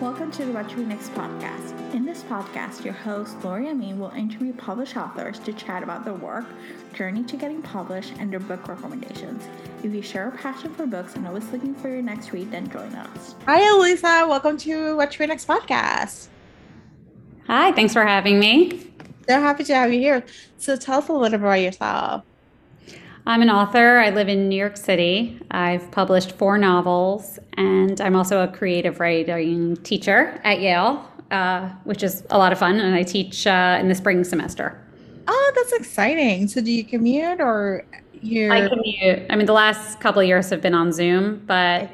Welcome to the What to Next podcast. In this podcast, your host, Lori Amin, will interview published authors to chat about their work, journey to getting published, and their book recommendations. If you share a passion for books and always looking for your next read, then join us. Hi, Elyssa. Welcome to What to Next podcast. Hi, thanks for having me. So happy to have you here. So tell us a little bit about yourself. I'm an author. I live in New York City. I've published four novels, and I'm also a creative writing teacher at Yale, uh, which is a lot of fun. And I teach uh, in the spring semester. Oh, that's exciting. So do you commute or you? I commute. I mean, the last couple of years have been on Zoom, but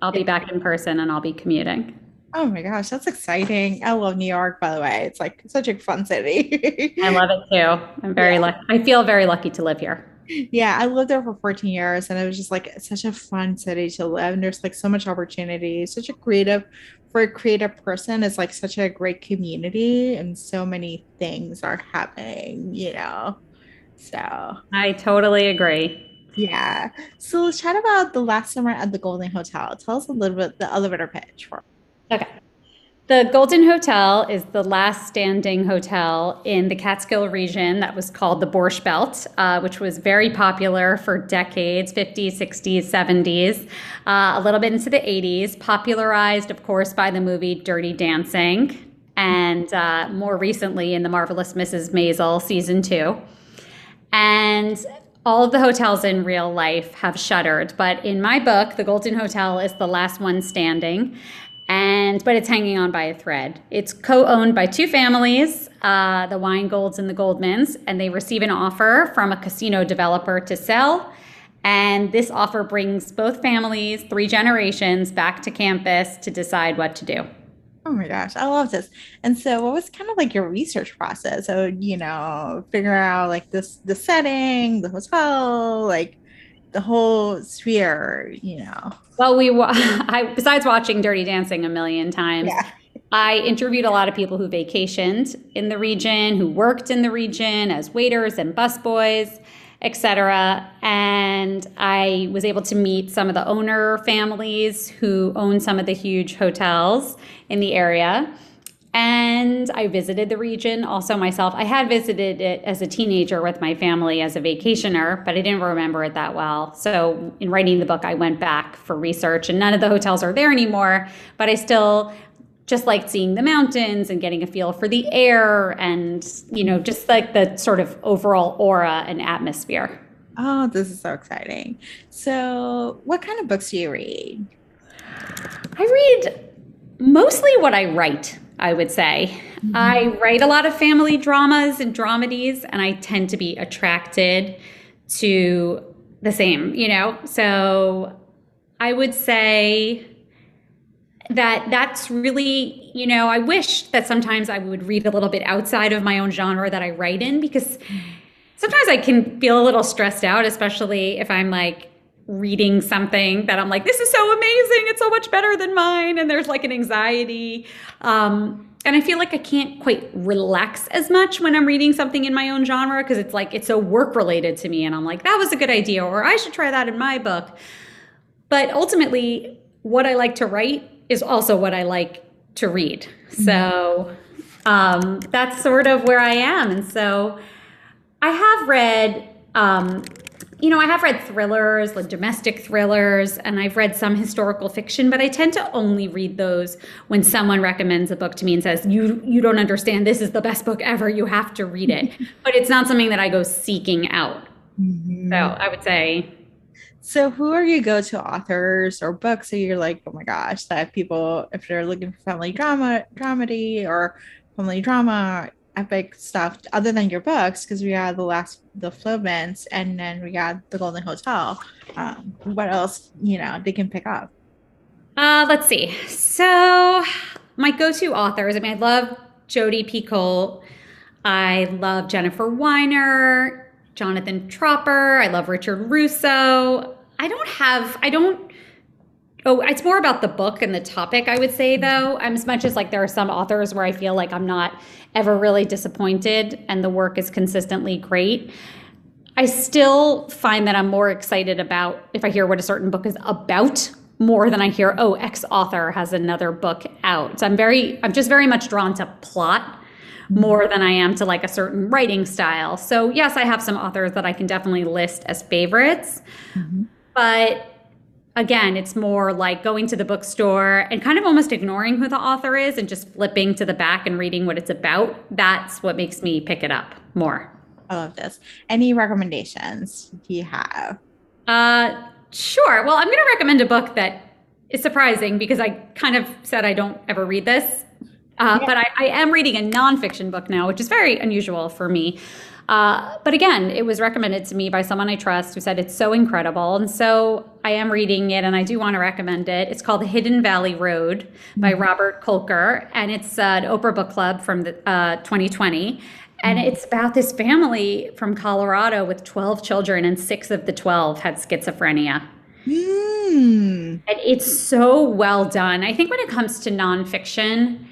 I'll be back in person and I'll be commuting. Oh my gosh, that's exciting. I love New York, by the way. It's like such a fun city. I love it too. I'm very yeah. lucky. I feel very lucky to live here yeah, I lived there for 14 years and it was just like such a fun city to live. And there's like so much opportunity, such a creative for a creative person, it's like such a great community and so many things are happening, you know. So I totally agree. Yeah. So let's chat about the last summer at the Golden Hotel. Tell us a little bit the elevator pitch for. Okay. The Golden Hotel is the last standing hotel in the Catskill region that was called the Borscht Belt, uh, which was very popular for decades 50s, 60s, 70s, uh, a little bit into the 80s, popularized, of course, by the movie Dirty Dancing, and uh, more recently in The Marvelous Mrs. Maisel season two. And all of the hotels in real life have shuttered, but in my book, The Golden Hotel is the last one standing and but it's hanging on by a thread. It's co-owned by two families, uh, the Weingolds and the Goldmans, and they receive an offer from a casino developer to sell. And this offer brings both families, three generations, back to campus to decide what to do. Oh my gosh, I love this. And so, what was kind of like your research process? So, you know, figure out like this, the setting, the hotel, like the whole sphere, you know. Well, we I besides watching Dirty Dancing a million times, yeah. I interviewed a lot of people who vacationed in the region, who worked in the region as waiters and busboys, etc. And I was able to meet some of the owner families who own some of the huge hotels in the area and I visited the region also myself. I had visited it as a teenager with my family as a vacationer, but I didn't remember it that well. So, in writing the book, I went back for research, and none of the hotels are there anymore, but I still just liked seeing the mountains and getting a feel for the air and, you know, just like the sort of overall aura and atmosphere. Oh, this is so exciting. So, what kind of books do you read? I read mostly what I write. I would say. Mm-hmm. I write a lot of family dramas and dramedies, and I tend to be attracted to the same, you know? So I would say that that's really, you know, I wish that sometimes I would read a little bit outside of my own genre that I write in because sometimes I can feel a little stressed out, especially if I'm like, reading something that I'm like, this is so amazing. It's so much better than mine. And there's like an anxiety. Um, and I feel like I can't quite relax as much when I'm reading something in my own genre because it's like it's so work related to me. And I'm like, that was a good idea, or I should try that in my book. But ultimately, what I like to write is also what I like to read. So um, that's sort of where I am. And so I have read um, you know, I have read thrillers, like domestic thrillers, and I've read some historical fiction, but I tend to only read those when someone recommends a book to me and says, "You you don't understand. This is the best book ever. You have to read it." but it's not something that I go seeking out. Mm-hmm. So I would say. So, who are your go-to authors or books that you're like, oh my gosh, that people, if they're looking for family drama, dramedy or family drama, epic stuff other than your books because we got the last the flow Flovens and then we got the Golden Hotel. Um, what else you know they can pick up? Uh, let's see. So my go-to authors. I mean, I love Jodi Picoult. I love Jennifer Weiner, Jonathan Tropper. I love Richard Russo. I don't have. I don't Oh, it's more about the book and the topic, I would say, though. As much as like there are some authors where I feel like I'm not ever really disappointed and the work is consistently great. I still find that I'm more excited about if I hear what a certain book is about more than I hear, oh, X author has another book out. So I'm very, I'm just very much drawn to plot more than I am to like a certain writing style. So yes, I have some authors that I can definitely list as favorites, mm-hmm. but again, it's more like going to the bookstore and kind of almost ignoring who the author is and just flipping to the back and reading what it's about. That's what makes me pick it up more. I love this. Any recommendations do you have? Uh, sure. Well, I'm going to recommend a book that is surprising because I kind of said I don't ever read this. Uh, yeah. But I, I, am reading a nonfiction book now, which is very unusual for me. Uh, but again, it was recommended to me by someone I trust who said it's so incredible. And so I am reading it and I do want to recommend it. It's called The Hidden Valley Road by mm-hmm. Robert Kolker. And it's an Oprah Book Club from the, uh, 2020. And mm-hmm. it's about this family from Colorado with 12 children, and six of the 12 had schizophrenia. Mm. And it's so well done. I think when it comes to nonfiction,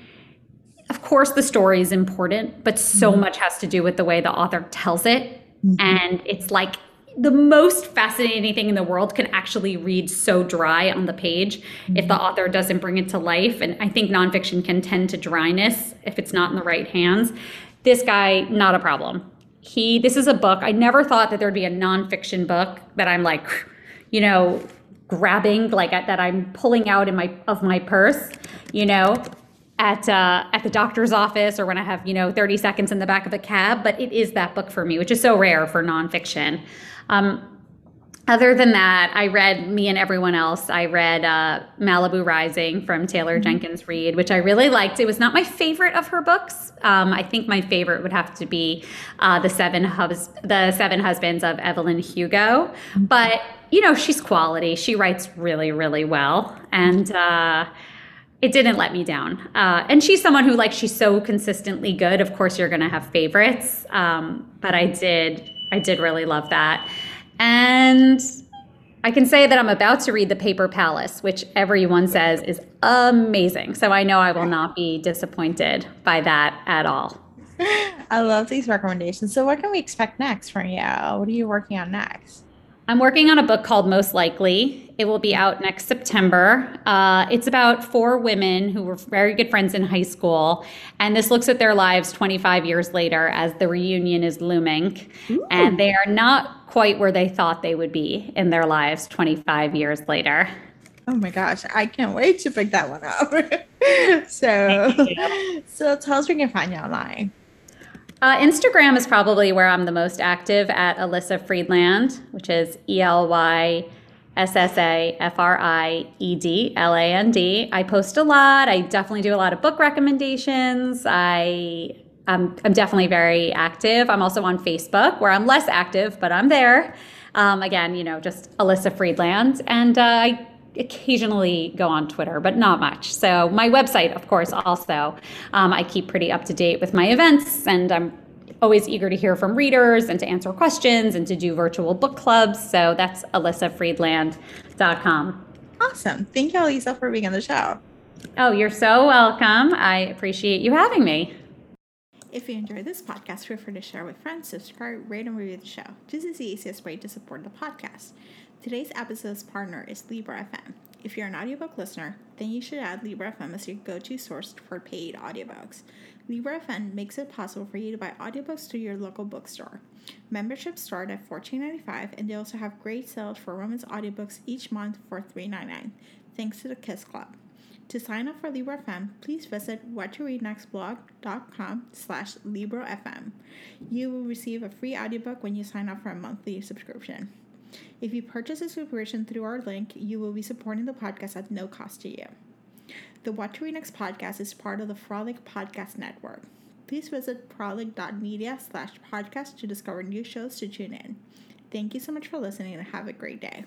of course, the story is important, but so mm-hmm. much has to do with the way the author tells it. Mm-hmm. And it's like the most fascinating thing in the world can actually read so dry on the page mm-hmm. if the mm-hmm. author doesn't bring it to life. And I think nonfiction can tend to dryness if it's not in the right hands. This guy, not a problem. He, this is a book. I never thought that there'd be a nonfiction book that I'm like, you know, grabbing like that I'm pulling out in my of my purse, you know at uh, at the doctor's office or when I have you know 30 seconds in the back of a cab. But it is that book for me, which is so rare for nonfiction. Um, other than that, I read Me and Everyone Else. I read uh, Malibu Rising from Taylor mm-hmm. Jenkins Reid, which I really liked. It was not my favorite of her books. Um, I think my favorite would have to be uh, the Seven Hus- the Seven Husbands of Evelyn Hugo. Mm-hmm. But you know, she's quality. She writes really, really well, and uh, it didn't let me down. Uh, and she's someone who, like, she's so consistently good. Of course, you're going to have favorites, um, but I did, I did really love that. And I can say that I'm about to read The Paper Palace, which everyone says is amazing. So I know I will not be disappointed by that at all. I love these recommendations. So, what can we expect next from you? What are you working on next? I'm working on a book called Most Likely. It will be out next September. Uh, it's about four women who were very good friends in high school, and this looks at their lives 25 years later as the reunion is looming. Ooh. And they are not quite where they thought they would be in their lives 25 years later. Oh my gosh, I can't wait to pick that one up. so, so tell us where we can find you online. Uh, Instagram is probably where I'm the most active at Elyssa Friedland, which is E L Y S S A F R I E D L A N D. I post a lot. I definitely do a lot of book recommendations. I I'm, I'm definitely very active. I'm also on Facebook where I'm less active, but I'm there. Um, again, you know, just Elyssa Friedland. And uh, I occasionally go on Twitter, but not much. So my website, of course, also um, I keep pretty up to date with my events, and I'm always eager to hear from readers and to answer questions and to do virtual book clubs. So that's ElyssaFriedland.com. Awesome. Thank you, Lisa, for being on the show. Oh, you're so welcome. I appreciate you having me. If you enjoyed this podcast, feel free to share with friends, subscribe, rate, and review the show. This is the easiest way to support the podcast. Today's episode's partner is Libro FM. If you're an audiobook listener, then you should add Libro FM as your go to source for paid audiobooks. Libro FM makes it possible for you to buy audiobooks through your local bookstore. Memberships start at $14.95 and they also have great sales for romance audiobooks each month for $3.99, thanks to the Kiss Club. To sign up for Libro FM, please visit whattoreadnextblog.com slash LibroFM. You will receive a free audiobook when you sign up for a monthly subscription. If you purchase a subscription through our link, you will be supporting the podcast at no cost to you. The What to Read Next podcast is part of the Frolic Podcast Network. Please visit frolic.media slash podcast to discover new shows to tune in. Thank you so much for listening and have a great day.